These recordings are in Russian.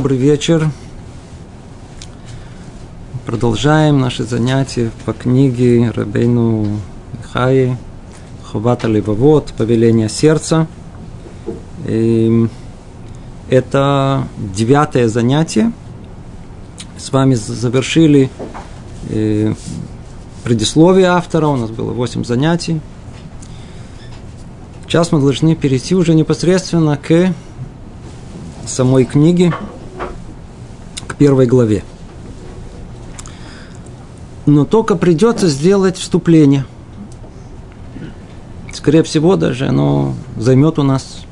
добрый вечер. Продолжаем наши занятия по книге Рабейну Михаи Ховата Левовод, Повеление сердца. И это девятое занятие. С вами завершили э, предисловие автора, у нас было восемь занятий. Сейчас мы должны перейти уже непосредственно к самой книге, первой главе. Но только придется сделать вступление. Скорее всего, даже оно займет у нас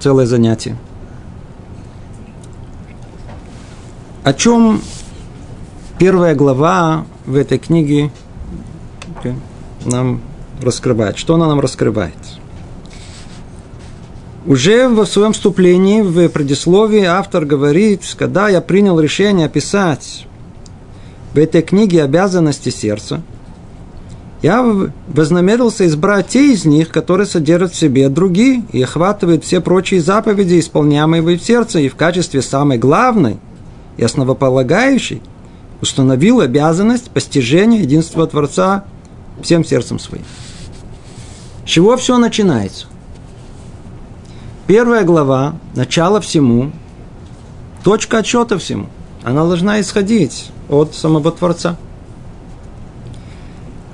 целое занятие. О чем первая глава в этой книге нам раскрывает? Что она нам раскрывает? Уже в своем вступлении, в предисловии, автор говорит, когда я принял решение описать в этой книге обязанности сердца, я вознамерился избрать те из них, которые содержат в себе другие и охватывают все прочие заповеди, исполняемые в сердце, и в качестве самой главной и основополагающей установил обязанность постижения единства Творца всем сердцем своим. С чего все начинается? Первая глава, начало всему, точка отчета всему, она должна исходить от самого Творца.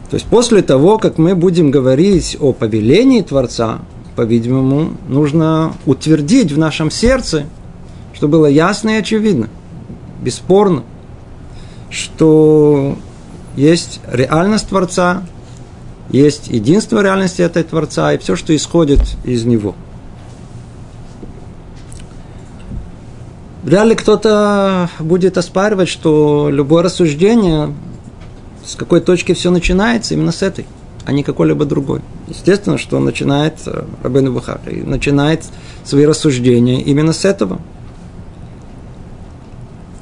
То есть после того, как мы будем говорить о повелении Творца, по-видимому, нужно утвердить в нашем сердце, что было ясно и очевидно, бесспорно, что есть реальность Творца, есть единство реальности этой Творца и все, что исходит из Него – Вряд ли кто-то будет оспаривать, что любое рассуждение, с какой точки все начинается, именно с этой, а не какой-либо другой. Естественно, что начинает, э, Рабин Бухар, начинает свои рассуждения именно с этого.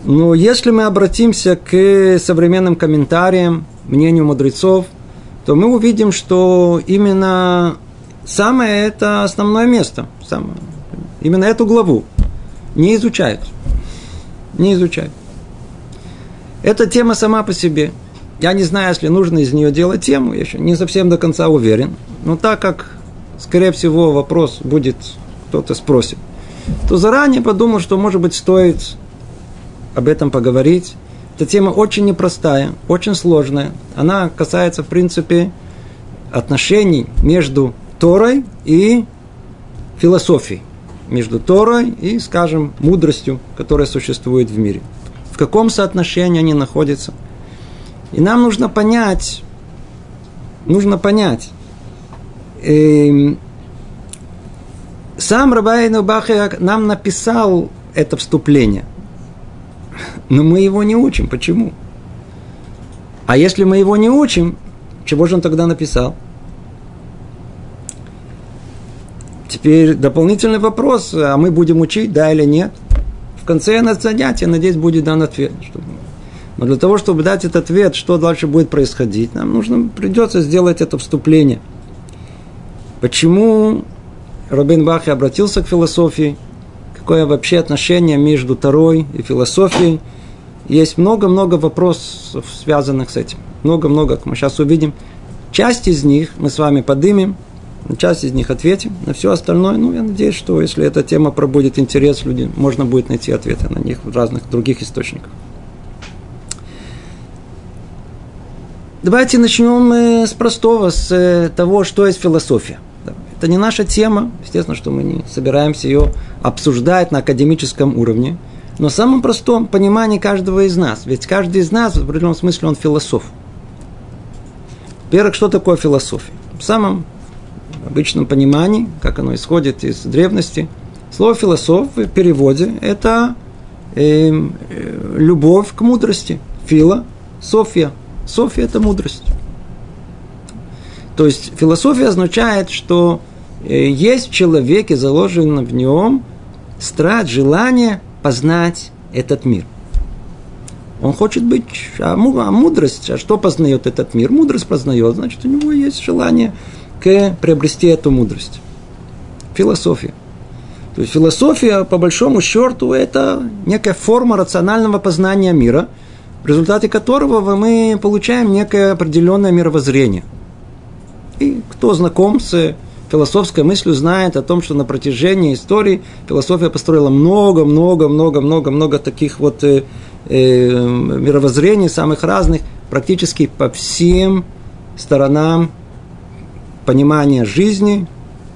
Но если мы обратимся к современным комментариям, мнению мудрецов, то мы увидим, что именно самое это основное место, самое, именно эту главу не изучают. Не изучают. Эта тема сама по себе. Я не знаю, если нужно из нее делать тему, я еще не совсем до конца уверен. Но так как, скорее всего, вопрос будет, кто-то спросит, то заранее подумал, что, может быть, стоит об этом поговорить. Эта тема очень непростая, очень сложная. Она касается, в принципе, отношений между Торой и философией между Торой и, скажем, мудростью, которая существует в мире. В каком соотношении они находятся. И нам нужно понять, нужно понять, э, сам Рабайну Бахе нам написал это вступление, но мы его не учим. Почему? А если мы его не учим, чего же он тогда написал? Теперь дополнительный вопрос, а мы будем учить, да или нет? В конце занятия, надеюсь, будет дан ответ. Но для того, чтобы дать этот ответ, что дальше будет происходить, нам нужно, придется сделать это вступление. Почему Робин Бахи обратился к философии? Какое вообще отношение между Тарой и философией? Есть много-много вопросов, связанных с этим. Много-много, как мы сейчас увидим. Часть из них мы с вами подымем – часть из них ответим, на все остальное, ну, я надеюсь, что если эта тема пробудет интерес людей, можно будет найти ответы на них в разных других источниках. Давайте начнем э, с простого, с э, того, что есть философия. Это не наша тема, естественно, что мы не собираемся ее обсуждать на академическом уровне, но в самом простом понимании каждого из нас. Ведь каждый из нас, в определенном смысле, он философ. Во-первых, что такое философия? В самом обычном понимании, как оно исходит из древности, слово философ в переводе – это э, э, любовь к мудрости. Фила – София. София – это мудрость. То есть философия означает, что э, есть в человеке заложено в нем страсть, желание познать этот мир. Он хочет быть, а, а мудрость, а что познает этот мир? Мудрость познает, значит, у него есть желание к приобрести эту мудрость. Философия. То есть философия, по большому счету, это некая форма рационального познания мира, в результате которого мы получаем некое определенное мировоззрение. И кто знаком с философской мыслью, знает о том, что на протяжении истории философия построила много-много-много-много-много таких вот э, э, мировоззрений самых разных, практически по всем сторонам понимания жизни,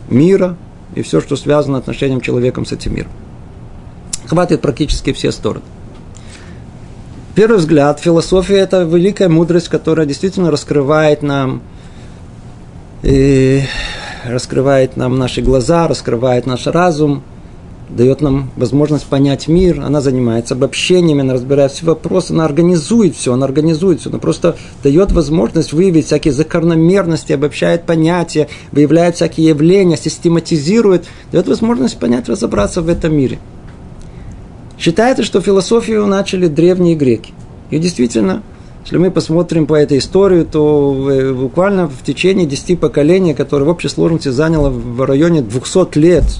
мира, и все, что связано отношением человеком с этим миром. Хватит практически все стороны. Первый взгляд, философия – это великая мудрость, которая действительно раскрывает нам, и раскрывает нам наши глаза, раскрывает наш разум – дает нам возможность понять мир, она занимается обобщениями, она разбирает все вопросы, она организует все, она организует все, она просто дает возможность выявить всякие закономерности, обобщает понятия, выявляет всякие явления, систематизирует, дает возможность понять, разобраться в этом мире. Считается, что философию начали древние греки. И действительно, если мы посмотрим по этой истории, то э, буквально в течение 10 поколений, которое в общей сложности заняло в районе 200 лет –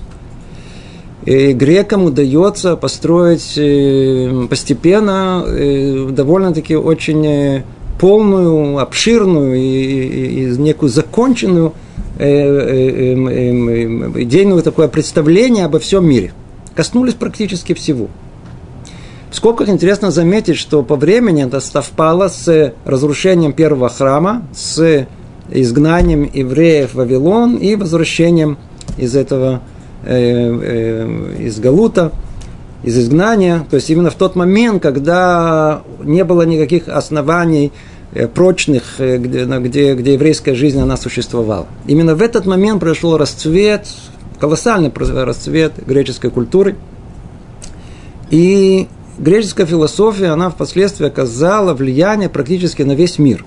и грекам удается построить э, постепенно э, довольно-таки очень э, полную, обширную и, некую законченную идейное такое представление обо всем мире. Коснулись практически всего. Скобках интересно заметить, что по времени это совпало с разрушением первого храма, с изгнанием евреев в Вавилон и возвращением из этого э, из Галута, из изгнания, то есть именно в тот момент, когда не было никаких оснований э, прочных, где, где, где еврейская жизнь она существовала. Именно в этот момент произошел расцвет, колоссальный расцвет греческой культуры. И греческая философия, она впоследствии оказала влияние практически на весь мир.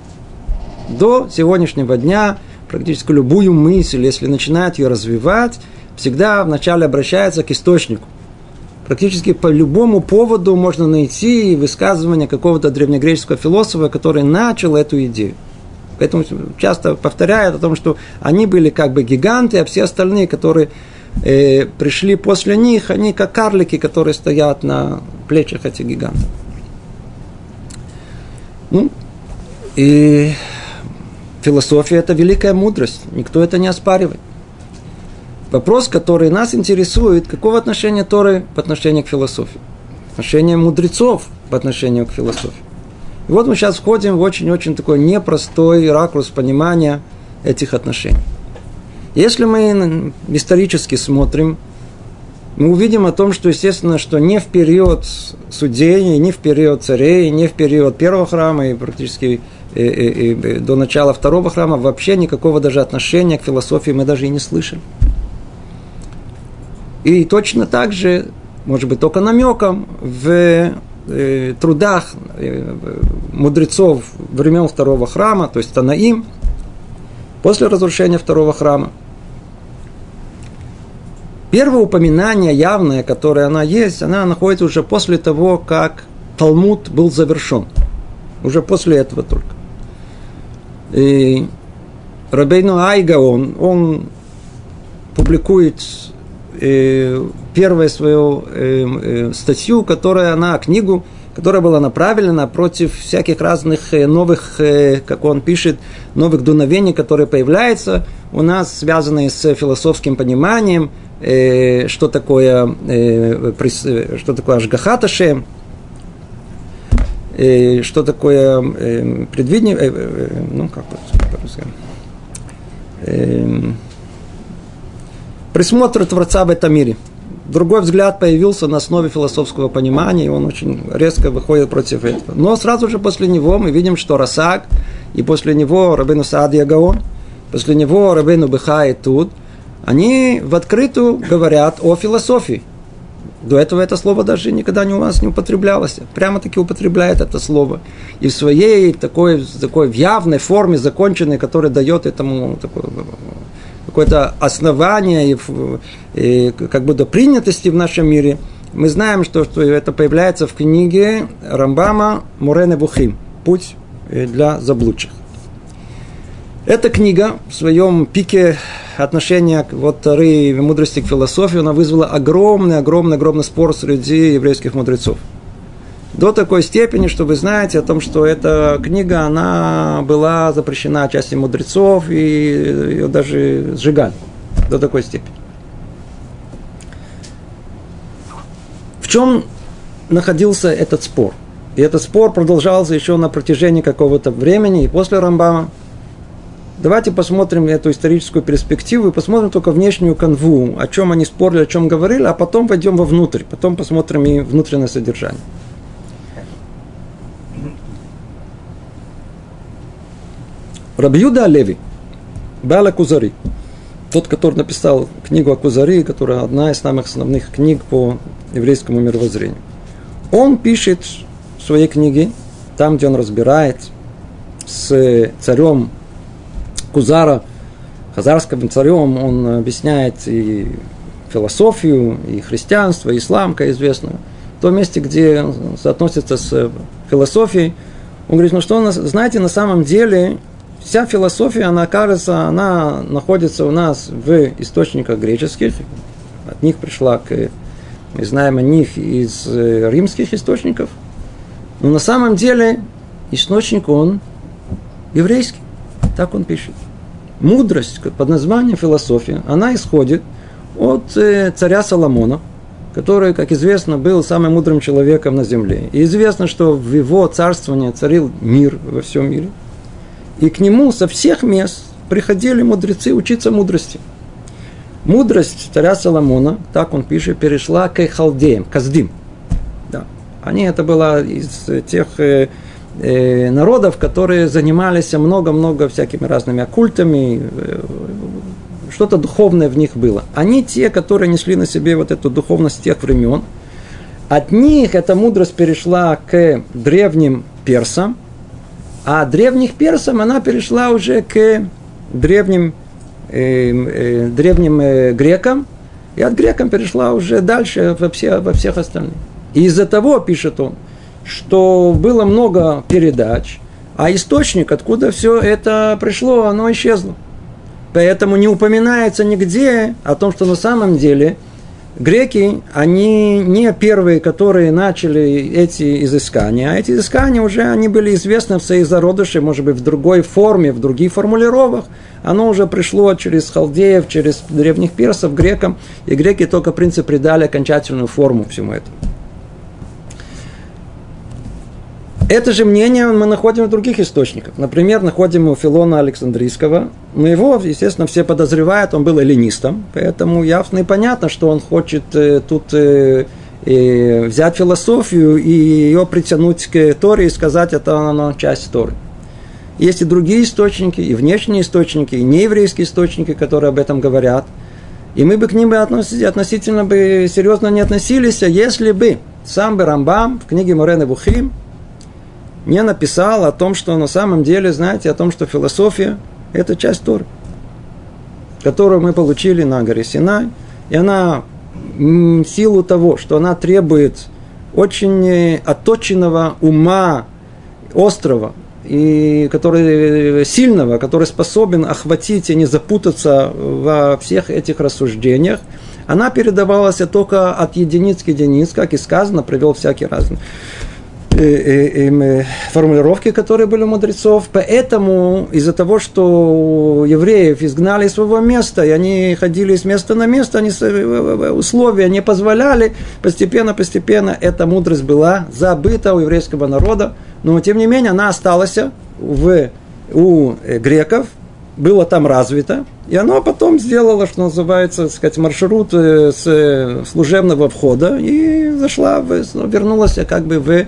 До сегодняшнего дня практически любую мысль, если начинает ее развивать, всегда вначале обращается к источнику. Практически по любому поводу можно найти высказывание какого-то древнегреческого философа, который начал эту идею. Поэтому часто повторяют о том, что они были как бы гиганты, а все остальные, которые э, пришли после них, они как карлики, которые стоят на плечах этих гигантов. Ну, и философия – это великая мудрость, никто это не оспаривает. Вопрос, который нас интересует, какого отношения Торы по отношению к философии? Отношение мудрецов по отношению к философии. И вот мы сейчас входим в очень-очень такой непростой ракурс понимания этих отношений. Если мы исторически смотрим, мы увидим о том, что, естественно, что не в период судей, не в период царей, не в период первого храма и практически и, и, и до начала второго храма вообще никакого даже отношения к философии мы даже и не слышали. И точно так же, может быть, только намеком в э, трудах э, мудрецов времен второго храма, то есть Танаим, после разрушения второго храма. Первое упоминание явное, которое она есть, она находится уже после того, как Талмуд был завершен. Уже после этого только. И Рабейну Айга, он, он публикует первую свою э, э, статью, которая она, книгу, которая была направлена против всяких разных э, новых, э, как он пишет, новых дуновений, которые появляются у нас, связанные с философским пониманием, э, что такое, э, э что такое Ашгахаташе, э, что такое э, предвидение, э, э, ну как по-русски, э, присмотр Творца в этом мире. Другой взгляд появился на основе философского понимания, и он очень резко выходит против этого. Но сразу же после него мы видим, что Расак, и после него Рабину Саадия Гаон, после него Рабину Беха и Туд, они в открытую говорят о философии. До этого это слово даже никогда не у нас не употреблялось. Прямо-таки употребляет это слово. И в своей такой, такой в явной форме законченной, которая дает этому такой, какое-то основание и, и как бы до принятости в нашем мире, мы знаем, что, что это появляется в книге Рамбама Мурене Бухим «Путь для заблудших». Эта книга в своем пике отношение к вот Тары мудрости к философии, она вызвала огромный, огромный, огромный спор среди еврейских мудрецов. До такой степени, что вы знаете о том, что эта книга, она была запрещена части мудрецов, и ее даже сжигали. До такой степени. В чем находился этот спор? И этот спор продолжался еще на протяжении какого-то времени, и после Рамбама. Давайте посмотрим эту историческую перспективу и посмотрим только внешнюю канву, о чем они спорили, о чем говорили, а потом войдем вовнутрь, потом посмотрим и внутреннее содержание. Рабьюда Леви, Бала Кузари, тот, который написал книгу о Кузари, которая одна из самых основных книг по еврейскому мировоззрению. Он пишет в своей книге, там, где он разбирает с царем Кузара, хазарским царем, он объясняет и философию, и христианство, и ислам, как известно. В том месте, где соотносится с философией, он говорит, ну что, знаете, на самом деле вся философия, она кажется, она находится у нас в источниках греческих, от них пришла к, мы знаем о них из э, римских источников, но на самом деле источник он еврейский, так он пишет. Мудрость под названием философия, она исходит от э, царя Соломона, который, как известно, был самым мудрым человеком на земле. И известно, что в его царствовании царил мир во всем мире – и к нему со всех мест приходили мудрецы учиться мудрости. Мудрость царя Соломона, так он пишет, перешла к халдеям, каздим. Да. Они, это было из тех э, э, народов, которые занимались много-много всякими разными оккультами, э, что-то духовное в них было. Они те, которые несли на себе вот эту духовность тех времен. От них эта мудрость перешла к древним персам – а древних персам она перешла уже к древним, э, э, древним э, грекам, и от грекам перешла уже дальше во, все, во всех остальных. И из-за того, пишет он, что было много передач, а источник, откуда все это пришло, оно исчезло. Поэтому не упоминается нигде о том, что на самом деле – греки, они не первые, которые начали эти изыскания, а эти изыскания уже они были известны в своей зародыше, может быть, в другой форме, в других формулировках. Оно уже пришло через халдеев, через древних персов, грекам, и греки только, в принципе, придали окончательную форму всему этому. Это же мнение мы находим в других источниках. Например, находим у Филона Александрийского. Но его, естественно, все подозревают, он был эллинистом. Поэтому ясно и понятно, что он хочет э, тут э, э, взять философию и ее притянуть к Торе и сказать, это она часть Торы. Есть и другие источники, и внешние источники, и нееврейские источники, которые об этом говорят. И мы бы к ним бы относительно бы серьезно не относились, если бы сам бы Рамбам в книге Морены Бухим не написал о том, что на самом деле, знаете, о том, что философия – это часть Торы, которую мы получили на горе Синай, и она в силу того, что она требует очень э, отточенного ума, острого, и который сильного, который способен охватить и не запутаться во всех этих рассуждениях, она передавалась только от единиц к единиц, как и сказано, привел всякие разные Э, э, э, формулировки, которые были у мудрецов. Поэтому из-за того, что евреев изгнали из своего места, и они ходили с места на место, они, условия не позволяли, постепенно-постепенно эта мудрость была забыта у еврейского народа, но тем не менее она осталась в, у греков, было там развито, и оно потом сделало, что называется, так сказать, маршрут с служебного входа и зашла, вернулась как бы в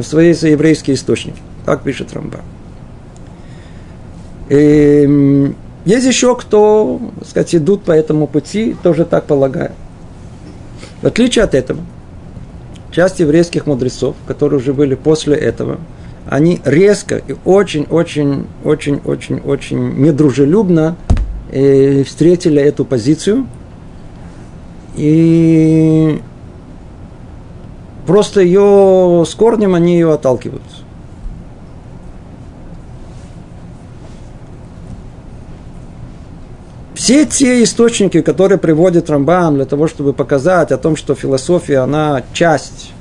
в свои еврейские источники. Так пишет Рамба. И эм, есть еще кто, так сказать, идут по этому пути, тоже так полагаю. В отличие от этого, часть еврейских мудрецов, которые уже были после этого, они резко и очень-очень-очень-очень-очень недружелюбно э, встретили эту позицию. И Просто ее с корнем они ее отталкивают. Все те источники, которые приводит Рамбам для того, чтобы показать о том, что философия, она часть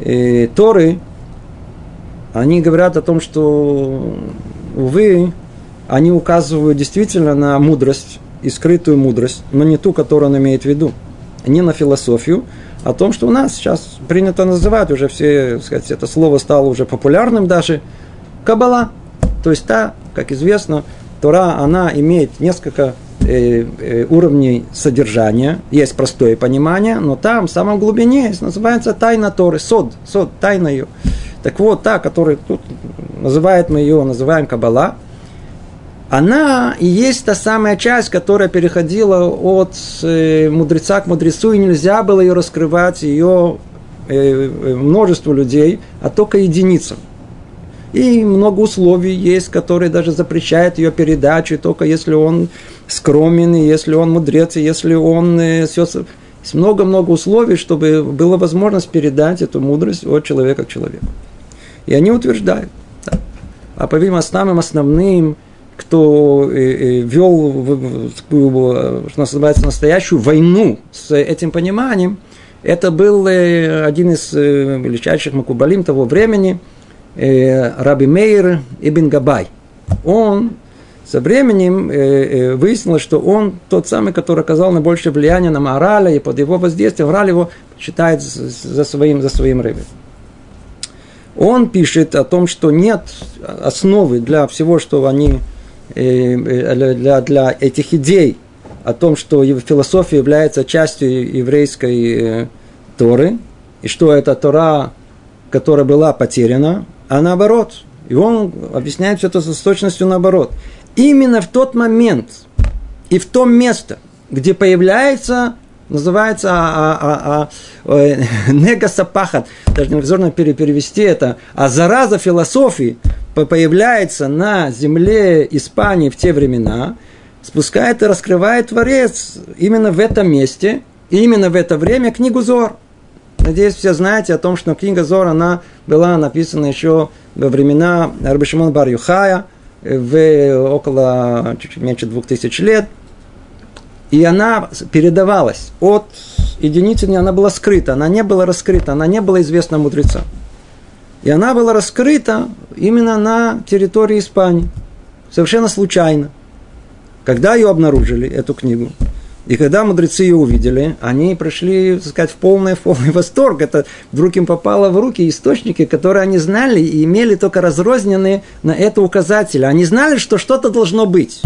э, Торы, они говорят о том, что, увы, они указывают действительно на мудрость и скрытую мудрость, но не ту, которую он имеет в виду, не на философию, о том, что у нас сейчас принято называть уже все, сказать, это слово стало уже популярным даже, кабала. То есть та, как известно, Тора, она имеет несколько э, э, уровней содержания, есть простое понимание, но там в самом глубине называется тайна Торы, сод, сод, тайна ее. Так вот, та, которая тут называет мы ее, называем Кабала, она и есть та самая часть, которая переходила от э, мудреца к мудрецу, и нельзя было ее раскрывать, ее э, э, множеству людей, а только единицам. И много условий есть, которые даже запрещают ее передачу, только если он скромен, если он мудрец, если он. Есть много-много условий, чтобы была возможность передать эту мудрость от человека к человеку. И они утверждают. Да. А по видимому, самым основным кто э, э, вел, что называется, настоящую войну с этим пониманием, это был э, один из величайших макубалим того времени, Раби Мейер Ибн Габай. Он со временем выяснилось, что он тот самый, который оказал наибольшее влияние на Мараля, и под его воздействием Мораль его считает за своим, за своим рыбой. Он пишет о том, что нет основы для всего, что они для, для этих идей о том, что философия является частью еврейской э, Торы, и что это Тора, которая была потеряна, а наоборот. И он объясняет все это с точностью наоборот. Именно в тот момент и в том место, где появляется называется а, а, а, негасапахат, даже невозможно перевести это, а зараза философии появляется на земле Испании в те времена, спускает и раскрывает Творец именно в этом месте, именно в это время книгу Зор. Надеюсь, все знаете о том, что книга Зор, она была написана еще во времена Рабишимон Бар Юхая, в около чуть меньше двух тысяч лет – и она передавалась от единицы, она была скрыта, она не была раскрыта, она не была известна мудрецам. И она была раскрыта именно на территории Испании, совершенно случайно. Когда ее обнаружили, эту книгу, и когда мудрецы ее увидели, они пришли, так сказать, в полный, в полный восторг. Это вдруг им попало в руки источники, которые они знали и имели только разрозненные на это указатели. Они знали, что что-то должно быть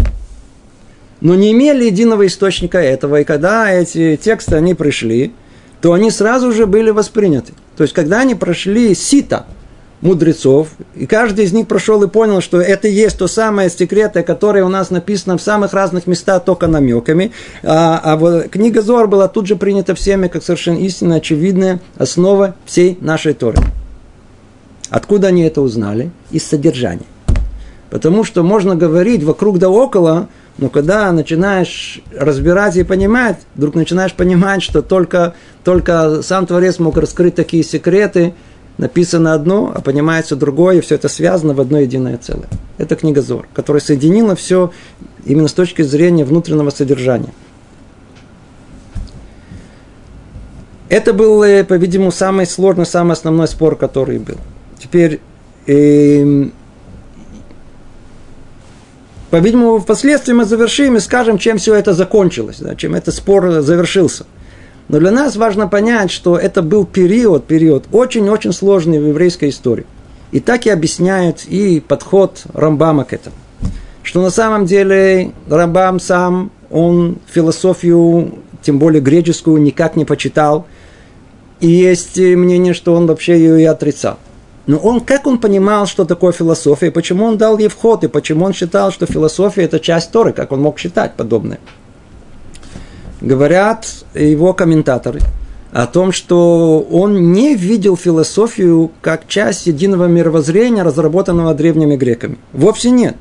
но не имели единого источника этого. И когда эти тексты, они пришли, то они сразу же были восприняты. То есть, когда они прошли сито мудрецов, и каждый из них прошел и понял, что это и есть то самое секретное, которое у нас написано в самых разных местах только намеками, а, а вот книга Зор была тут же принята всеми, как совершенно истинно очевидная основа всей нашей Торы. Откуда они это узнали? Из содержания. Потому что можно говорить вокруг да около, но когда начинаешь разбирать и понимать, вдруг начинаешь понимать, что только, только сам Творец мог раскрыть такие секреты, написано одно, а понимается другое, и все это связано в одно единое целое. Это книга Зор, которая соединила все именно с точки зрения внутреннего содержания. Это был, э, по-видимому, самый сложный, самый основной спор, который был. Теперь э, по-видимому, впоследствии мы завершим и скажем, чем все это закончилось, да, чем этот спор завершился. Но для нас важно понять, что это был период, период очень-очень сложный в еврейской истории. И так и объясняет и подход Рамбама к этому. Что на самом деле Рамбам сам, он философию, тем более греческую, никак не почитал. И есть мнение, что он вообще ее и отрицал. Но он, как он понимал, что такое философия, почему он дал ей вход, и почему он считал, что философия – это часть Торы, как он мог считать подобное. Говорят его комментаторы о том, что он не видел философию как часть единого мировоззрения, разработанного древними греками. Вовсе нет.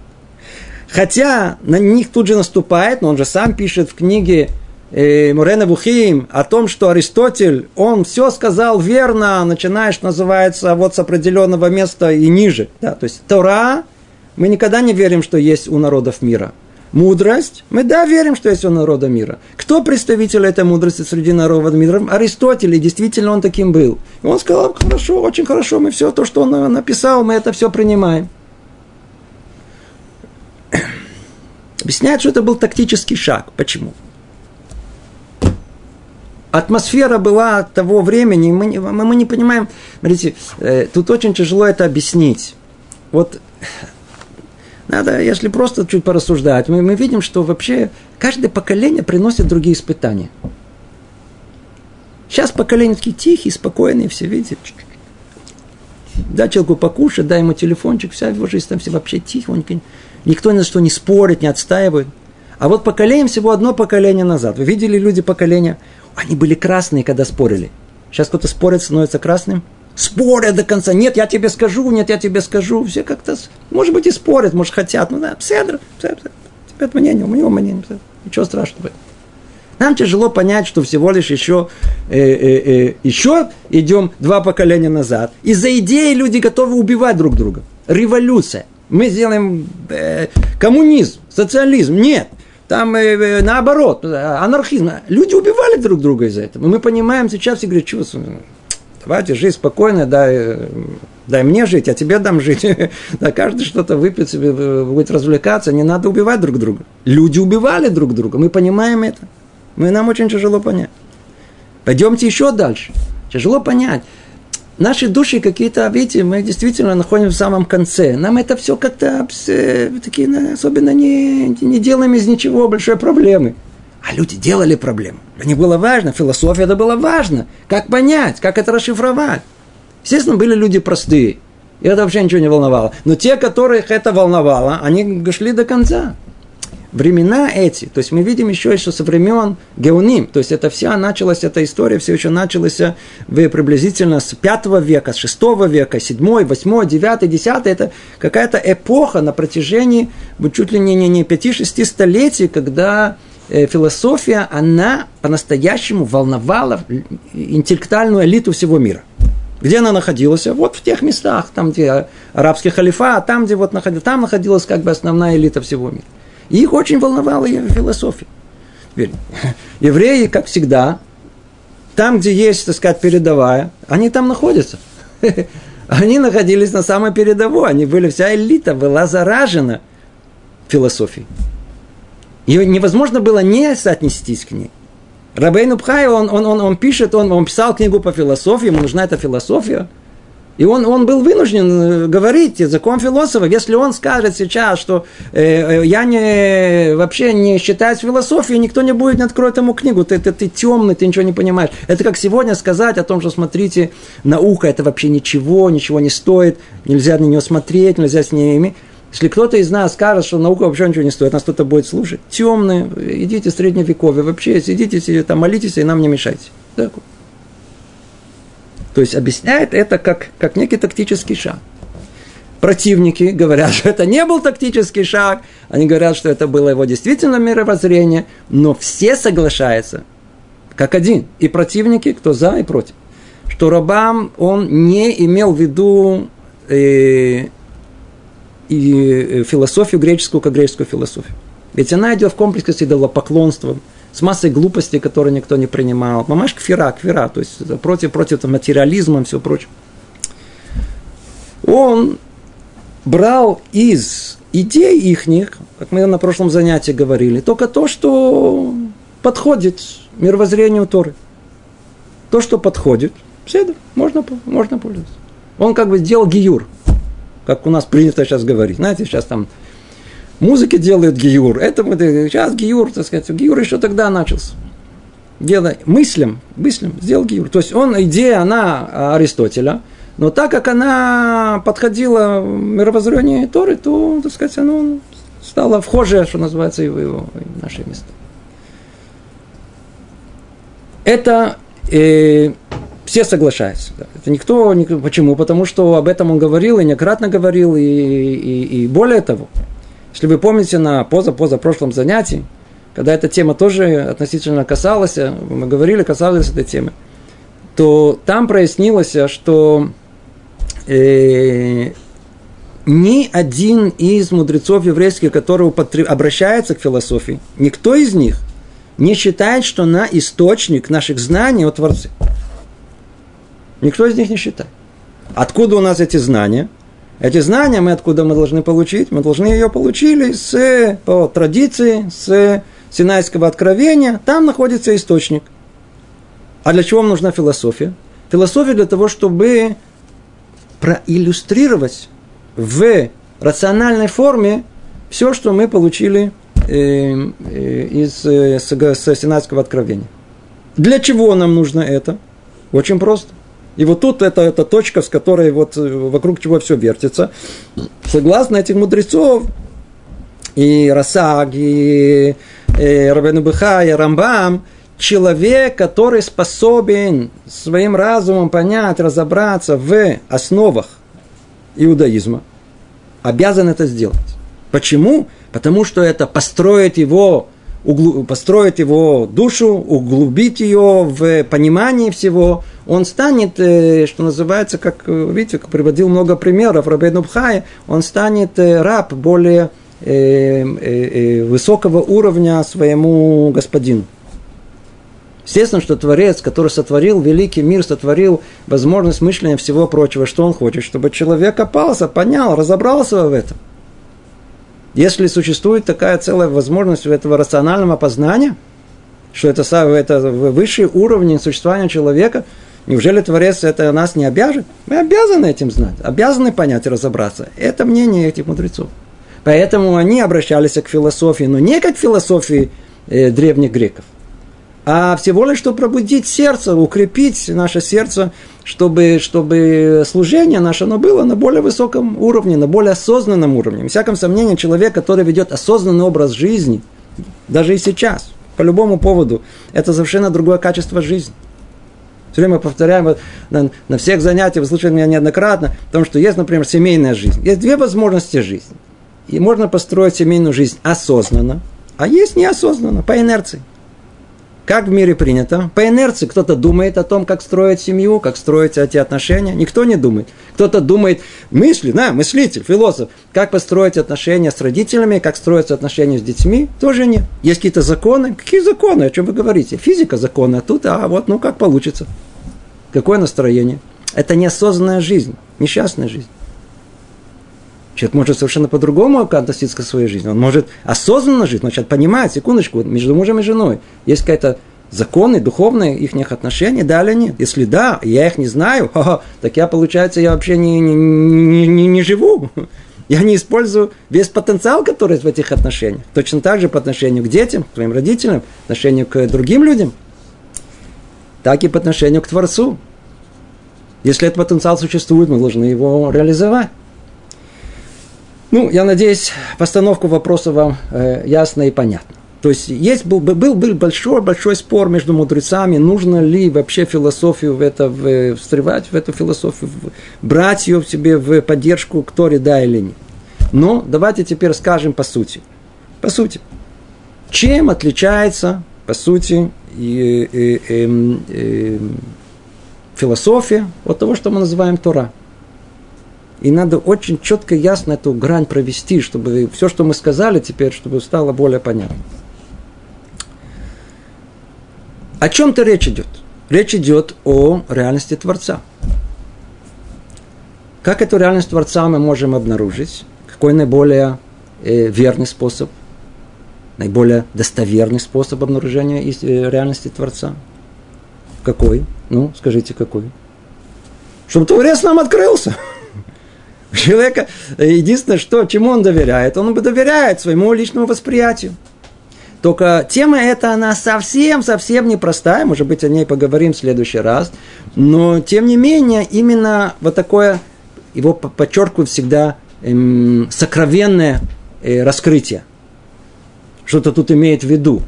Хотя на них тут же наступает, но он же сам пишет в книге Мурена Бухим о том, что Аристотель, он все сказал верно, начинаешь, называется, вот с определенного места и ниже. Да, то есть Тора, мы никогда не верим, что есть у народов мира. мудрость, мы да, верим, что есть у народа мира. Кто представитель этой мудрости среди народа мира? Аристотель, и действительно он таким был. И он сказал, хорошо, очень хорошо, мы все то, что он написал, мы это все принимаем. Объясняет, что это был тактический шаг. Почему? Атмосфера была того времени, мы, не, мы не понимаем, смотрите, э, тут очень тяжело это объяснить. Вот надо, если просто чуть порассуждать, мы, мы видим, что вообще каждое поколение приносит другие испытания. Сейчас поколение такие тихие, спокойные, все видите. Дай человеку покушать, дай ему телефончик, вся его жизнь там все вообще тихонько. Никто ни на что не спорит, не отстаивает. А вот поколением всего одно поколение назад. Вы видели люди поколения? Они были красные, когда спорили. Сейчас кто-то спорит, становится красным – спорят до конца. Нет, я тебе скажу, нет, я тебе скажу. Все как-то, может быть, и спорят, может, хотят. Ну да, пседр, пседр. Тебе это мнение, у него мнение. Ничего страшного. Нам тяжело понять, что всего лишь еще, э, э, э, еще идем два поколения назад. Из-за идеи люди готовы убивать друг друга. Революция. Мы сделаем э, коммунизм, социализм. Нет. Там э, э наоборот, анархизм. Люди убивали друг друга из-за этого. Мы понимаем сейчас и говорим, что Давайте, жизнь спокойная, дай, дай мне жить, а тебе дам жить. да, каждый что-то выпьет себе, будет развлекаться, не надо убивать друг друга. Люди убивали друг друга, мы понимаем это. Мы, нам очень тяжело понять. Пойдемте еще дальше. Тяжело понять. Наши души какие-то, видите, мы действительно находимся в самом конце. Нам это все как-то такие, особенно не, не делаем из ничего большой проблемы. А люди делали проблему. Для них было важно, философия это было важно. Как понять, как это расшифровать. Естественно, были люди простые. И это вообще ничего не волновало. Но те, которых это волновало, они шли до конца. Времена эти, то есть мы видим еще, еще со времен Геоним, то есть это вся началась, эта история все еще началась в, приблизительно с 5 века, с 6 века, 7, 8, 9, 10, это какая-то эпоха на протяжении чуть ли не, не, не 5-6 столетий, когда Э, философия, она по-настоящему волновала интеллектуальную элиту всего мира. Где она находилась? Вот в тех местах, там, где арабский халифат, там, где вот находилась, там находилась как бы основная элита всего мира. И их очень волновала философия. Теперь, евреи, как всегда, там, где есть, так сказать, передовая, они там находятся. Они находились на самой передовой, они были, вся элита была заражена философией. Ее невозможно было не соотнестись к ней. Рабейну Пхай, он, он, он, он пишет, он, он писал книгу по философии, ему нужна эта философия. И он, он был вынужден э, говорить языком философа. Если он скажет сейчас, что э, э, я не, вообще не считаюсь философией, никто не будет, не откроет ему книгу. Ты, ты, ты темный, ты ничего не понимаешь. Это как сегодня сказать о том, что смотрите, наука это вообще ничего, ничего не стоит, нельзя на нее смотреть, нельзя с ней иметь. Если кто-то из нас скажет, что наука вообще ничего не стоит, нас кто-то будет слушать, темные, идите в средневековье, вообще сидите, там молитесь и нам не мешайте. Так. То есть объясняет это как, как некий тактический шаг. Противники говорят, что это не был тактический шаг, они говорят, что это было его действительно мировоззрение, но все соглашаются, как один, и противники, кто за и против, что Рабам, он не имел в виду э, и э, философию греческую как греческую философию. Ведь она идет в комплексе с идолопоклонством, с массой глупостей, которые никто не принимал. Мамаш кфира, кфира, то есть против, против материализма и все прочее. Он брал из идей ихних, как мы на прошлом занятии говорили, только то, что подходит мировоззрению Торы. То, что подходит, все, можно, можно пользоваться. Он как бы сделал гиюр – как у нас принято сейчас говорить. Знаете, сейчас там музыки делают гиюр. Это мы сейчас гиюр, так сказать, гиюр еще тогда начался. Делай мыслям, мыслям, сделал гиюр. То есть он, идея, она Аристотеля, но так как она подходила в мировоззрению Торы, то, так сказать, оно стало вхожее, что называется, его, его, в наши места. Это э, все соглашаются. Это никто, никто, почему? Потому что об этом он говорил и неоднократно говорил, и, и, и более того, если вы помните на поза-поза прошлом занятии, когда эта тема тоже относительно касалась, мы говорили, касалась этой темы, то там прояснилось, что э, ни один из мудрецов еврейских, который обращается к философии, никто из них не считает, что на источник наших знаний о Творце. Никто из них не считает. Откуда у нас эти знания? Эти знания мы откуда мы должны получить? Мы должны ее получили с, по традиции, с Синайского откровения. Там находится источник. А для чего вам нужна философия? Философия для того, чтобы проиллюстрировать в рациональной форме все, что мы получили э, э, из э, с, Синайского откровения. Для чего нам нужно это? Очень просто. И вот тут это, это точка, с которой вот вокруг чего все вертится. Согласно этих мудрецов, и Расаг, и, и Рабену Быха, и Рамбам, человек, который способен своим разумом понять, разобраться в основах иудаизма, обязан это сделать. Почему? Потому что это построит его, углу, построит его душу, углубит ее в понимании всего. Он станет, э, что называется, как, видите, как приводил много примеров Рабейну Бхая, он станет э, раб более э, высокого уровня своему господину. Естественно, что Творец, который сотворил великий мир, сотворил возможность мышления всего прочего, что он хочет, чтобы человек опался, понял, разобрался в этом. Если существует такая целая возможность этого рационального познания, что это, это высший уровень существования человека, неужели Творец это нас не обяжет? Мы обязаны этим знать, обязаны понять и разобраться. Это мнение этих мудрецов. Поэтому они обращались к философии, но не как к философии э, древних греков, а всего лишь, чтобы пробудить сердце, укрепить наше сердце, чтобы, чтобы служение наше оно было на более высоком уровне, на более осознанном уровне. В всяком сомнении, человек, который ведет осознанный образ жизни, даже и сейчас, по любому поводу, это совершенно другое качество жизни. Все время повторяем на, на всех занятиях, вы слышали меня неоднократно, потому что есть, например, семейная жизнь. Есть две возможности жизни. И можно построить семейную жизнь осознанно, а есть неосознанно, по инерции. Как в мире принято? По инерции кто-то думает о том, как строить семью, как строить эти отношения. Никто не думает. Кто-то думает, мысли, да, мыслитель, философ, как построить отношения с родителями, как строятся отношения с детьми, тоже нет. Есть какие-то законы. Какие законы? О чем вы говорите? Физика законы, а тут, а вот, ну как получится. Какое настроение? Это неосознанная жизнь, несчастная жизнь. Человек может совершенно по-другому относиться к своей жизни. Он может осознанно жить, начать понимать, секундочку, между мужем и женой есть какая-то законы, духовные их отношения, да или нет? Если да, я их не знаю, ха-ха, так я, получается, я вообще не, не, не, не, не живу. Я не использую весь потенциал, который в этих отношениях. Точно так же по отношению к детям, к своим родителям, по отношению к другим людям, так и по отношению к Творцу. Если этот потенциал существует, мы должны его реализовать. Ну, я надеюсь, постановку вопроса вам э, ясно и понятно. То есть есть, был, был, был большой, большой спор между мудрецами, нужно ли вообще философию в это в, встревать, в эту философию, в, брать ее в себе в поддержку к Торе, да или нет. Но давайте теперь скажем по сути. По сути. Чем отличается, по сути, и, и, и, и, философия от того, что мы называем Тора? И надо очень четко, ясно эту грань провести, чтобы все, что мы сказали теперь, чтобы стало более понятно. О чем-то речь идет? Речь идет о реальности Творца. Как эту реальность Творца мы можем обнаружить? Какой наиболее э, верный способ? Наиболее достоверный способ обнаружения э, реальности Творца? Какой? Ну, скажите, какой? Чтобы Творец нам открылся. Человека единственное, что, чему он доверяет, он доверяет своему личному восприятию. Только тема эта, она совсем-совсем непростая, может быть, о ней поговорим в следующий раз. Но, тем не менее, именно вот такое, его подчеркиваю всегда, эм, сокровенное э, раскрытие. Что-то тут имеет в виду.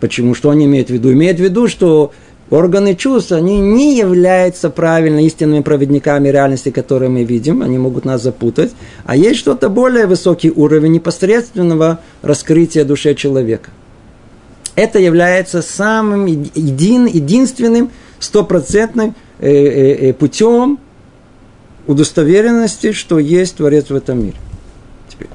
Почему? Что он имеет в виду? Имеет в виду, что Органы чувств, они не являются правильно истинными проводниками реальности, которые мы видим, они могут нас запутать, а есть что-то более высокий уровень непосредственного раскрытия души человека. Это является самым един, единственным стопроцентным э, э, э, путем удостоверенности, что есть Творец в этом мире. Теперь.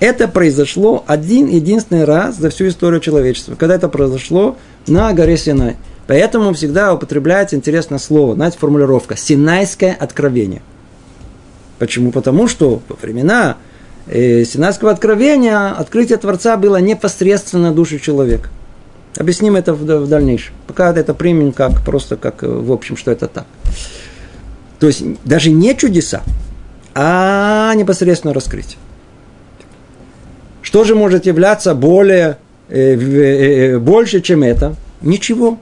Это произошло один единственный раз за всю историю человечества, когда это произошло на горе Синай. Поэтому всегда употребляется интересное слово, знаете, формулировка «синайское откровение». Почему? Потому что во времена э, Синайского откровения открытие Творца было непосредственно душе человека. Объясним это в, дальнейшем. Пока это примем как просто как э, в общем, что это так. То есть даже не чудеса, а непосредственно раскрытие. Что же может являться более, э, больше, чем это? Ничего.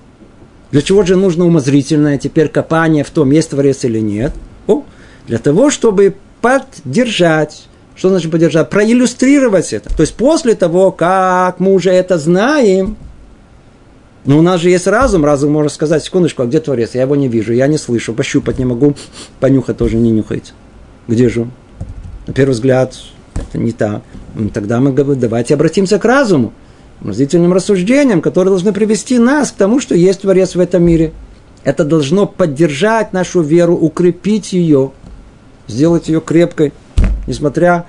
Для чего же нужно умозрительное теперь копание в том, есть творец или нет? О, для того, чтобы поддержать, что значит поддержать? Проиллюстрировать это. То есть после того, как мы уже это знаем, но у нас же есть разум, разум может сказать, секундочку, а где Творец? Я его не вижу, я не слышу, пощупать не могу, понюхать тоже не нюхается. Где же он? На первый взгляд, это не так. Ну, тогда мы говорим, давайте обратимся к разуму, мыслительным рассуждениям, которые должны привести нас к тому, что есть Творец в этом мире. Это должно поддержать нашу веру, укрепить ее, сделать ее крепкой, несмотря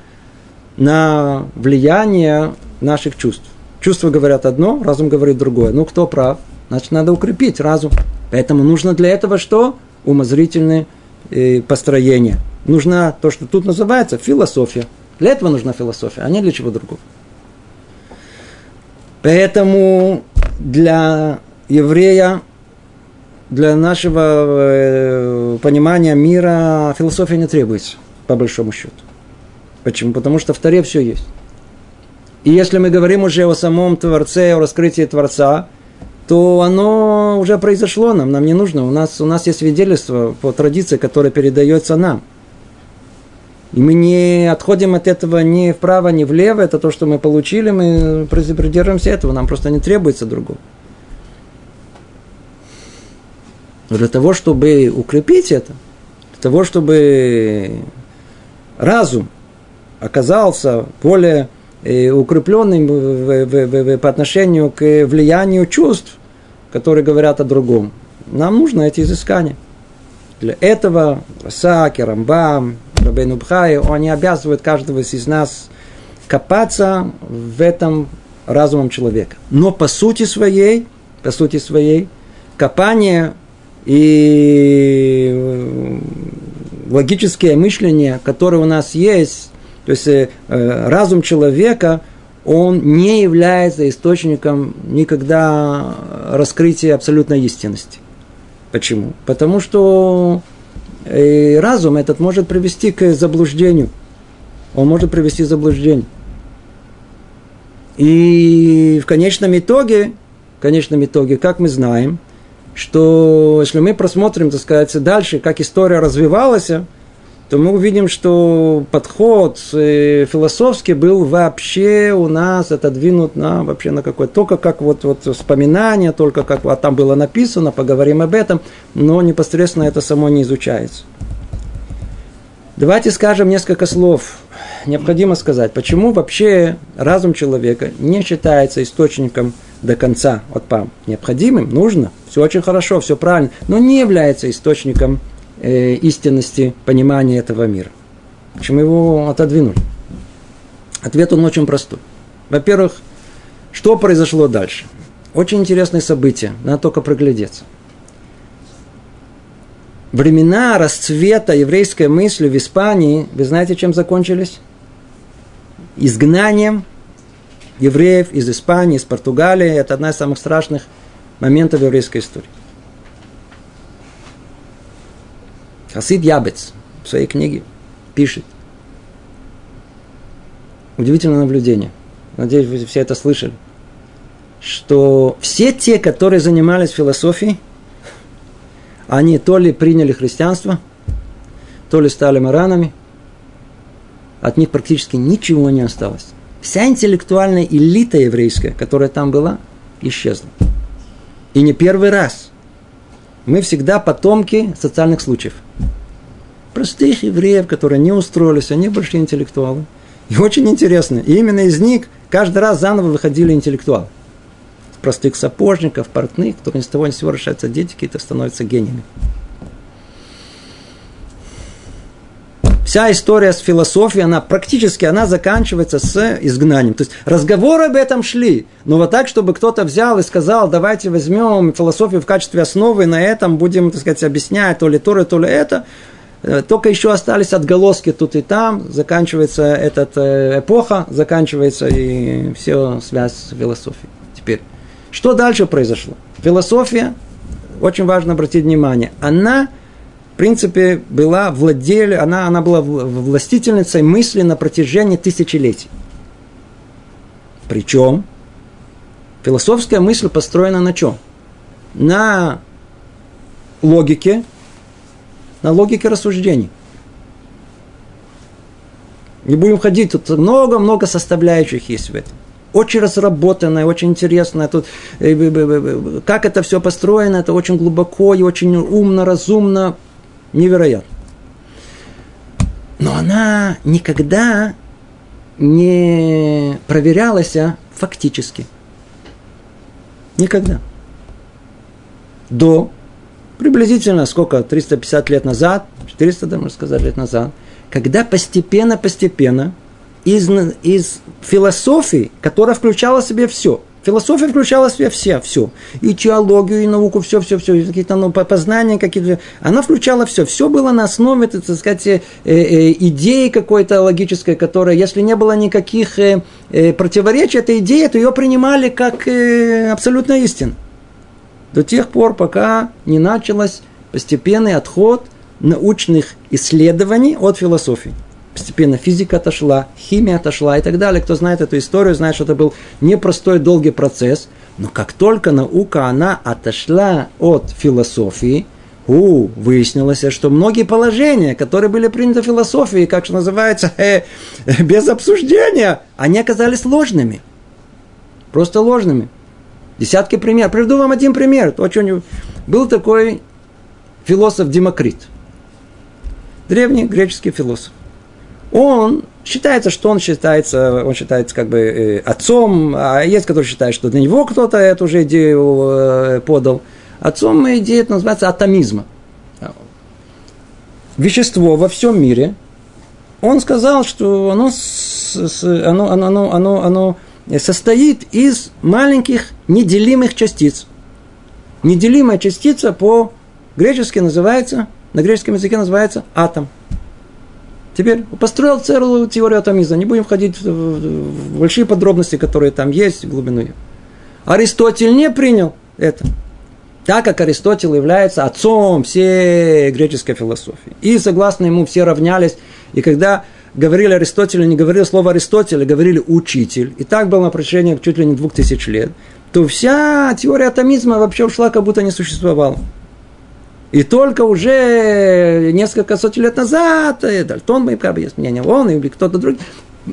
на влияние наших чувств. Чувства говорят одно, разум говорит другое. Ну, кто прав? Значит, надо укрепить разум. Поэтому нужно для этого что? Умозрительные э, построения. Нужна то, что тут называется философия. Для этого нужна философия, а не для чего другого. Поэтому для еврея, для нашего э, понимания мира философия не требуется, по большому счету. Почему? Потому что в Таре все есть. И если мы говорим уже о самом Творце, о раскрытии Творца, то оно уже произошло нам, нам не нужно. У нас, у нас есть свидетельство по традиции, которое передается нам. И мы не отходим от этого ни вправо, ни влево. Это то, что мы получили, мы придерживаемся этого. Нам просто не требуется другого. Но для того, чтобы укрепить это, для того, чтобы разум оказался более укрепленным в, в, в, по отношению к влиянию чувств, которые говорят о другом. Нам нужно эти изыскания. Для этого Саки, Рамбам, Рабейну Бхай, они обязывают каждого из нас копаться в этом разумом человека. Но по сути своей, по сути своей, копание и логическое мышление, которое у нас есть, то есть э, разум человека, он не является источником никогда раскрытия абсолютной истинности. Почему? Потому что э, разум этот может привести к заблуждению. Он может привести к заблуждению. И в конечном итоге, в конечном итоге, как мы знаем, что если мы просмотрим, так сказать, дальше, как история развивалась, то мы увидим, что подход э, философский был вообще у нас отодвинут на вообще на какой только как вот, вот вспоминание, только как а там было написано, поговорим об этом, но непосредственно это само не изучается. Давайте скажем несколько слов. Необходимо сказать, почему вообще разум человека не считается источником до конца, вот пам, необходимым, нужно, все очень хорошо, все правильно, но не является источником э, истинности понимания этого мира. Почему его отодвинули? Ответ он очень простой. Во-первых, что произошло дальше? Очень интересное событие, надо только проглядеться. Времена расцвета еврейской мысли в Испании, вы знаете, чем закончились? Изгнанием евреев из Испании, из Португалии. Это одна из самых страшных моментов еврейской истории. Хасид Ябец в своей книге пишет. Удивительное наблюдение. Надеюсь, вы все это слышали. Что все те, которые занимались философией, они то ли приняли христианство, то ли стали маранами, от них практически ничего не осталось. Вся интеллектуальная элита еврейская, которая там была, исчезла. И не первый раз. Мы всегда потомки социальных случаев простых евреев, которые не устроились, они большие интеллектуалы. И очень интересно, именно из них каждый раз заново выходили интеллектуалы. Простых сапожников, портных, которые ни с того ни с сего решаются дети, какие-то становятся гениями. Вся история с философией, она практически, она заканчивается с изгнанием. То есть разговоры об этом шли, но вот так, чтобы кто-то взял и сказал, давайте возьмем философию в качестве основы, на этом будем, так сказать, объяснять то ли то, то ли это, э, только еще остались отголоски тут и там, заканчивается эта э, эпоха, заканчивается и все связь с философией. Теперь, что дальше произошло? Философия, очень важно обратить внимание, она в принципе, была владель, она, она была властительницей мысли на протяжении тысячелетий. Причем философская мысль построена на чем? На логике, на логике рассуждений. Не будем ходить, тут много-много составляющих есть в этом. Очень разработанное, очень интересное. Тут, э, как это все построено, это очень глубоко и очень умно, разумно невероятно. Но она никогда не проверялась фактически. Никогда. До приблизительно сколько, 350 лет назад, 400, да, можно сказать, лет назад, когда постепенно-постепенно из, из философии, которая включала в себе все – Философия включала в себя все, все. И теологию, и науку, все, все, все. Какие-то ну, познания какие-то. Она включала все. Все было на основе, так сказать, э, э, идеи какой-то логической, которая, если не было никаких э, э, противоречий этой идеи, то ее принимали как э, абсолютно истину. До тех пор, пока не началось постепенный отход научных исследований от философии постепенно физика отошла, химия отошла и так далее. Кто знает эту историю, знает, что это был непростой, долгий процесс. Но как только наука, она отошла от философии, у, выяснилось, что многие положения, которые были приняты в философии, как что называется, э, без обсуждения, они оказались ложными. Просто ложными. Десятки примеров. Приведу вам один пример. Что Был такой философ Демокрит. Древний греческий философ он считается, что он считается, он считается как бы э, отцом, а есть, который считает, что для него кто-то эту же идею э, подал. Отцом идея это называется атомизма. Вещество во всем мире, он сказал, что оно, оно, оно, оно, оно состоит из маленьких неделимых частиц. Неделимая частица по-гречески называется, на греческом языке называется атом. Теперь построил целую теорию атомизма. Не будем входить в большие подробности, которые там есть, в глубину ее. Аристотель не принял это. Так как Аристотель является отцом всей греческой философии. И согласно ему все равнялись. И когда говорили Аристотель, не говорили слово Аристотель, а говорили учитель. И так было на протяжении чуть ли не двух тысяч лет. То вся теория атомизма вообще ушла, как будто не существовала. И только уже несколько сотен лет назад, э, Дальтон, бы есть мнение, он или кто-то другой,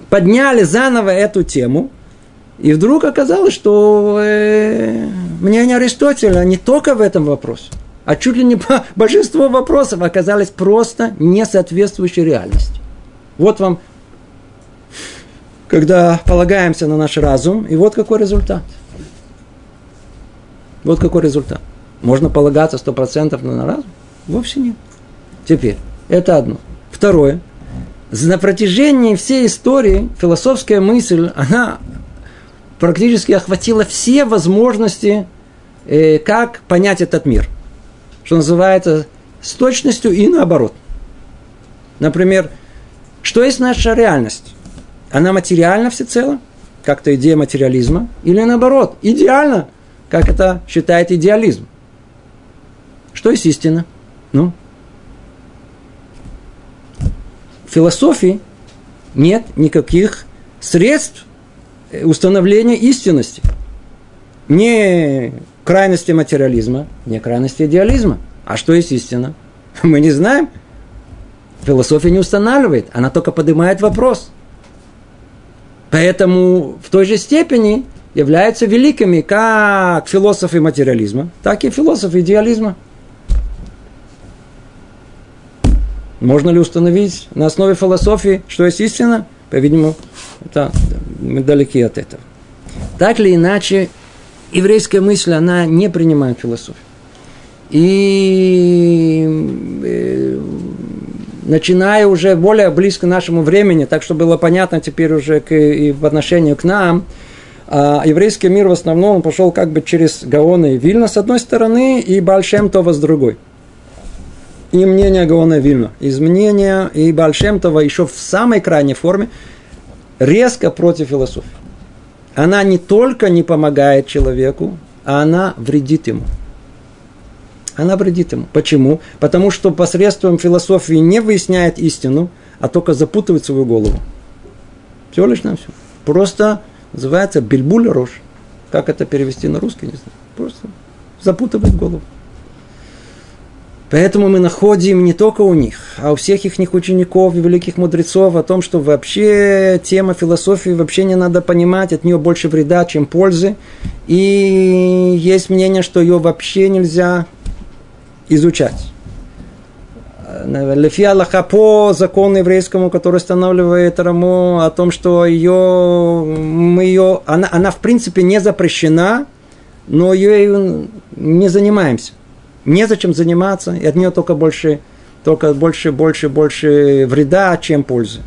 подняли заново эту тему, и вдруг оказалось, что э, мнение Аристотеля не только в этом вопросе, а чуть ли не большинство вопросов оказались просто не соответствующей реальности. Вот вам, когда полагаемся на наш разум, и вот какой результат. Вот какой результат. Можно полагаться сто процентов на разум? Вовсе нет. Теперь, это одно. Второе. На протяжении всей истории философская мысль, она практически охватила все возможности, э, как понять этот мир. Что называется, с точностью и наоборот. Например, что есть наша реальность? Она материальна всецело, как-то идея материализма, или наоборот, идеально, как это считает идеализм. Что есть истина? Ну? В философии нет никаких средств установления истинности. Не крайности материализма, не крайности идеализма. А что есть истина? Мы не знаем. Философия не устанавливает, она только поднимает вопрос. Поэтому в той же степени являются великими как философы материализма, так и философы идеализма. Можно ли установить на основе философии, что есть истина? По-видимому, это, мы далеки от этого. Так или иначе, еврейская мысль, она не принимает философию. И э, начиная уже более близко нашему времени, так что было понятно теперь уже к, и в отношении к нам, а еврейский мир в основном пошел как бы через Гаона и Вильна с одной стороны и Бальшем Това с другой. И мнение Гаона Вильна. Из мнения и Бальшем Това еще в самой крайней форме резко против философии. Она не только не помогает человеку, а она вредит ему. Она вредит ему. Почему? Потому что посредством философии не выясняет истину, а только запутывает свою голову. Все лишь на все. Просто называется бельбуль рожь. Как это перевести на русский, не знаю. Просто запутывает голову. Поэтому мы находим не только у них, а у всех их учеников и великих мудрецов о том, что вообще тема философии вообще не надо понимать, от нее больше вреда, чем пользы. И есть мнение, что ее вообще нельзя изучать. Лефи Аллаха по закону еврейскому, который устанавливает Раму о том, что ее, мы ее, она, она в принципе не запрещена, но ее не занимаемся. Незачем заниматься, и от нее только больше, только больше, больше, больше вреда, чем пользы.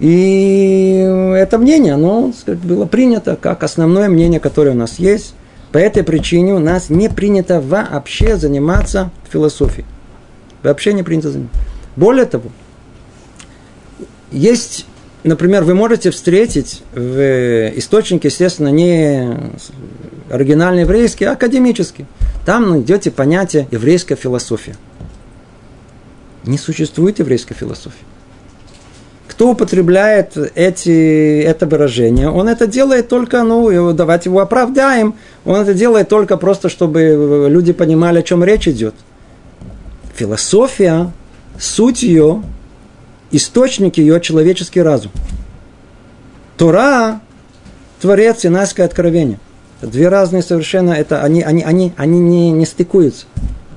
И это мнение, оно сказать, было принято как основное мнение, которое у нас есть. По этой причине у нас не принято вообще заниматься философией. Вообще не принято заниматься. Более того, есть, например, вы можете встретить в источнике, естественно, не оригинальный еврейский, а академический. Там найдете понятие еврейская философия. Не существует еврейской философии кто употребляет эти, это выражение, он это делает только, ну, давайте его оправдаем, он это делает только просто, чтобы люди понимали, о чем речь идет. Философия, суть ее, источник ее человеческий разум. Тора – творец Синайское откровение. Две разные совершенно, это они, они, они, они не, не стыкуются,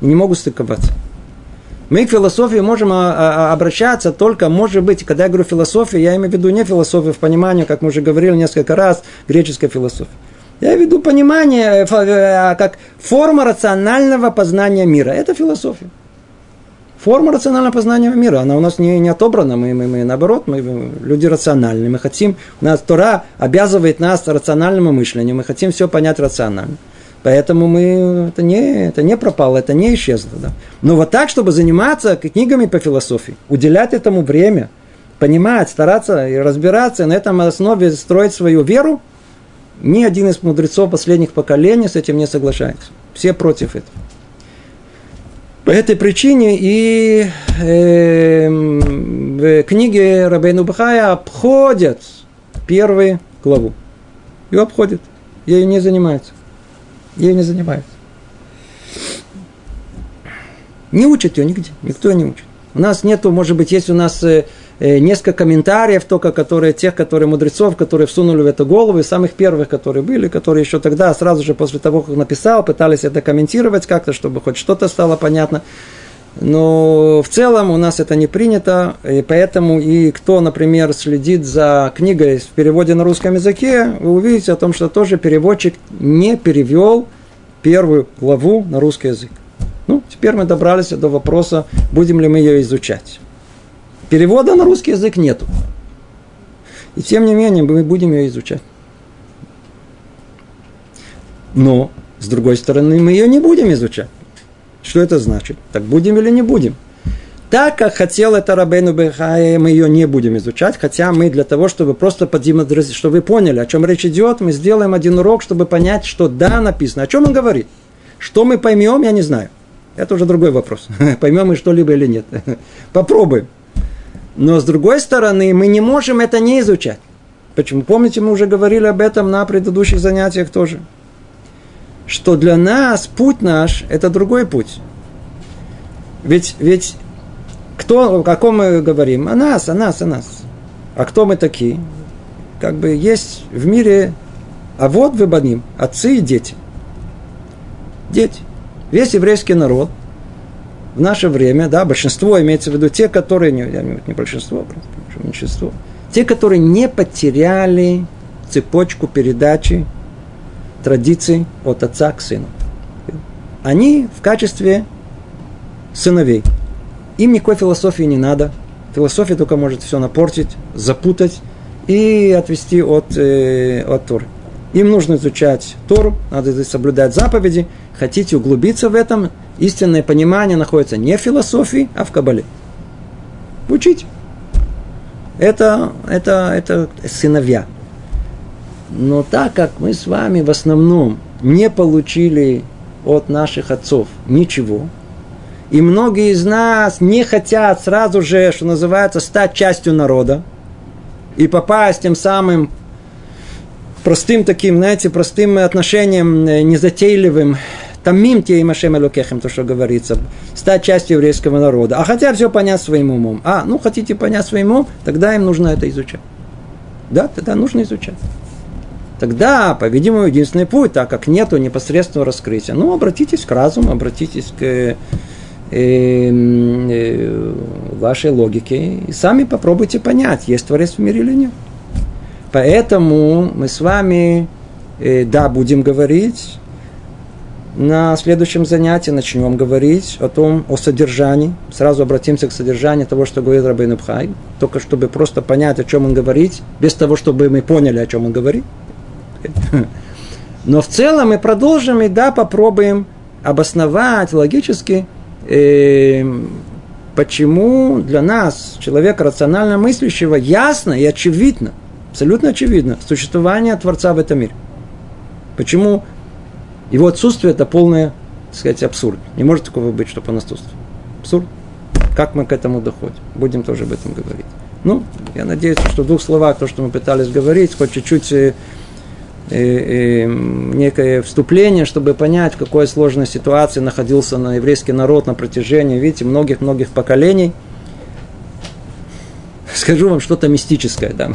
не могут стыковаться. Мы к философии можем а, а, обращаться только, может быть, когда я говорю философия, я имею в виду не философию в понимании, как мы уже говорили несколько раз, греческая философия. Я имею в виду понимание э, как форма рационального познания мира. Это философия. Форма рационального познания мира, она у нас не, не отобрана, мы, мы, мы наоборот, мы, люди рациональные, мы хотим, у нас Тора обязывает нас рациональному мышлению, мы хотим все понять рационально. Поэтому мы, это, не, это не пропало, это не исчезло. Да. Но вот так, чтобы заниматься книгами по философии, уделять этому время, понимать, стараться и разбираться, на этом основе строить свою веру, ни один из мудрецов последних поколений с этим не соглашается. Все против этого. По этой причине и э, в книге Рабейну Бахая обходят первую главу. Ее обходят. Ею не занимаются ею не занимается. Не учат ее нигде, никто не учит. У нас нету, может быть, есть у нас э, несколько комментариев только, которые, тех, которые мудрецов, которые всунули в эту голову, и самых первых, которые были, которые еще тогда, сразу же после того, как написал, пытались это комментировать как-то, чтобы хоть что-то стало понятно. Но в целом у нас это не принято, и поэтому и кто, например, следит за книгой в переводе на русском языке, вы увидите о том, что тоже переводчик не перевел первую главу на русский язык. Ну, теперь мы добрались до вопроса, будем ли мы ее изучать. Перевода на русский язык нету. И тем не менее мы будем ее изучать. Но, с другой стороны, мы ее не будем изучать. Что это значит? Так будем или не будем? Так, как хотел это Рабейну Бехае, мы ее не будем изучать, хотя мы для того, чтобы просто подимадрезить, чтобы вы поняли, о чем речь идет, мы сделаем один урок, чтобы понять, что да, написано. О чем он говорит? Что мы поймем, я не знаю. Это уже другой вопрос. Поймем мы что-либо или нет. Попробуем. Но с другой стороны, мы не можем это не изучать. Почему? Помните, мы уже говорили об этом на предыдущих занятиях тоже что для нас путь наш – это другой путь. Ведь, ведь кто, о ком мы говорим? О нас, о нас, о нас. А кто мы такие? Как бы есть в мире, а вот выбаним, отцы и дети. Дети. Весь еврейский народ в наше время, да, большинство имеется в виду те, которые, не, не большинство, меньшинство, те, которые не потеряли цепочку передачи традиций от отца к сыну. Они в качестве сыновей. Им никакой философии не надо. Философия только может все напортить, запутать и отвести от, э, от Торы. Им нужно изучать Тору, надо соблюдать заповеди. Хотите углубиться в этом, истинное понимание находится не в философии, а в Кабале. Учить. Это, это, это сыновья. Но так как мы с вами в основном не получили от наших отцов ничего, и многие из нас не хотят сразу же, что называется, стать частью народа и попасть тем самым простым таким, знаете, простым отношением, э, незатейливым, тамим те и машем элокехем, то, что говорится, стать частью еврейского народа. А хотят все понять своим умом. А, ну, хотите понять своим умом, тогда им нужно это изучать. Да, тогда нужно изучать. Тогда, по-видимому, единственный путь, так как нету непосредственного раскрытия, ну, обратитесь к разуму, обратитесь к э, э, вашей логике и сами попробуйте понять, есть Творец в мире или нет. Поэтому мы с вами, э, да, будем говорить, на следующем занятии начнем говорить о том, о содержании. Сразу обратимся к содержанию того, что говорит Рабин Бхай, только чтобы просто понять, о чем он говорит, без того, чтобы мы поняли, о чем он говорит. Но в целом мы продолжим и да, попробуем обосновать логически, э, почему для нас, человека рационально мыслящего, ясно и очевидно, абсолютно очевидно существование Творца в этом мире. Почему его отсутствие – это полное, так сказать, абсурд. Не может такого быть, чтобы он отсутствовал. Абсурд. Как мы к этому доходим? Будем тоже об этом говорить. Ну, я надеюсь, что в двух словах то, что мы пытались говорить, хоть чуть-чуть э, э, некое вступление, чтобы понять, в какой сложной ситуации находился на еврейский народ на протяжении, видите, многих-многих поколений. Скажу вам что-то мистическое, да.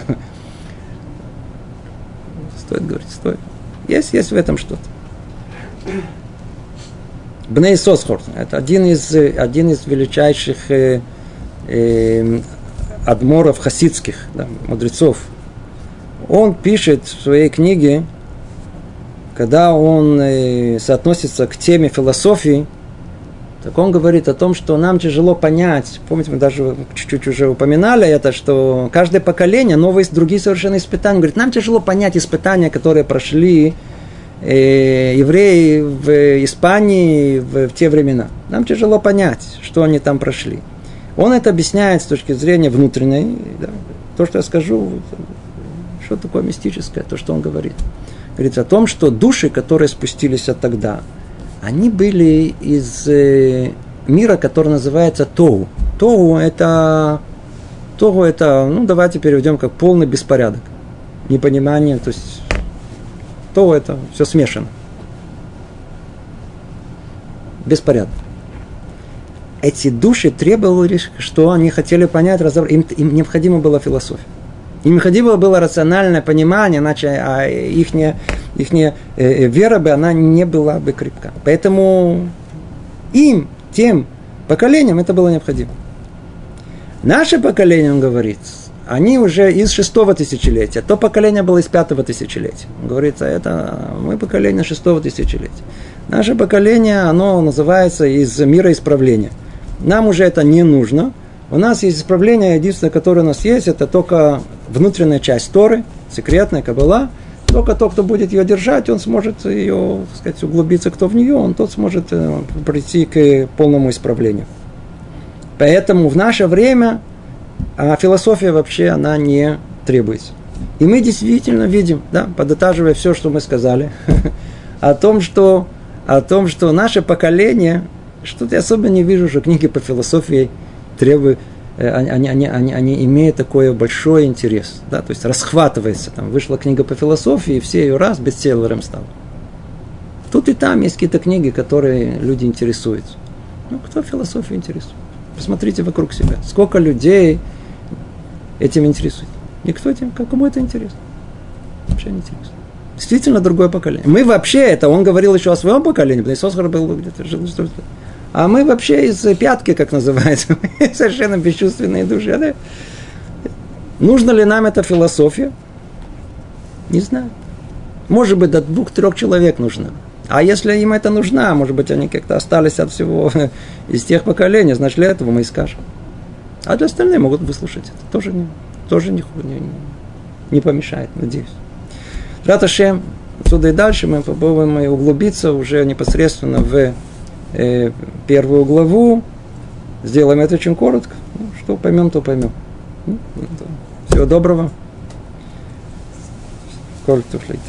Стоит говорить, стоит. Есть, есть в этом что-то. Бней Сосхор – это один из, один из величайших э, э, адморов хасидских, да, мудрецов. Он пишет в своей книге, когда он э, соотносится к теме философии, так он говорит о том, что нам тяжело понять. Помните, мы даже чуть-чуть уже упоминали это, что каждое поколение, новые, другие совершенно испытания. Говорит, нам тяжело понять испытания, которые прошли э, евреи в Испании в, в те времена. Нам тяжело понять, что они там прошли. Он это объясняет с точки зрения внутренней. Да. То, что я скажу, что такое мистическое, то, что он говорит. Говорит о том, что души, которые спустились тогда, они были из э, мира, который называется Тоу. Тоу это, Тоу это, ну давайте переведем как полный беспорядок. Непонимание, то есть Тоу это все смешано. Беспорядок. Эти души требовали, что они хотели понять, разобрать. Им, им необходима была философия. Им необходимо было рациональное понимание, иначе а их, их э, вера бы, она не была бы крепка. Поэтому им, тем поколениям это было необходимо. Наше поколение, он говорит, они уже из шестого тысячелетия. То поколение было из пятого тысячелетия. Он говорит, а это мы поколение шестого тысячелетия. Наше поколение, оно называется из мира исправления. Нам уже это не нужно – у нас есть исправление, единственное, которое у нас есть, это только внутренняя часть Торы, секретная кабала. Только тот, кто будет ее держать, он сможет ее, так сказать, углубиться, кто в нее, он тот сможет э, прийти к полному исправлению. Поэтому в наше время а философия вообще, она не требуется. И мы действительно видим, да, подытаживая все, что мы сказали, о том, что, о том, что наше поколение, что-то я особо не вижу, что книги по философии требуют, э, они, они, они, они имеют такой большой интерес, да, то есть расхватывается. Там вышла книга по философии, и все ее раз бестселлером стал. Тут и там есть какие-то книги, которые люди интересуются. Ну, кто философией интересует? Посмотрите вокруг себя. Сколько людей этим интересует. Никто этим, кому это интересно? Вообще не интересно. Действительно другое поколение. Мы вообще, это он говорил еще о своем поколении, потому что Иисус был где-то жил, что а мы вообще из пятки, как называется, совершенно бесчувственные души. Да? Нужно ли нам эта философия? Не знаю. Может быть, до двух-трех человек нужно. А если им это нужно, может быть, они как-то остались от всего из тех поколений, значит, для этого мы и скажем. А для остальных могут выслушать это. Тоже не, тоже не, не, не помешает, надеюсь. Раташем, отсюда и дальше мы попробуем углубиться уже непосредственно в э, первую главу. Сделаем это очень коротко. Ну, что поймем, то поймем. Ну, всего доброго. Коль туфлей,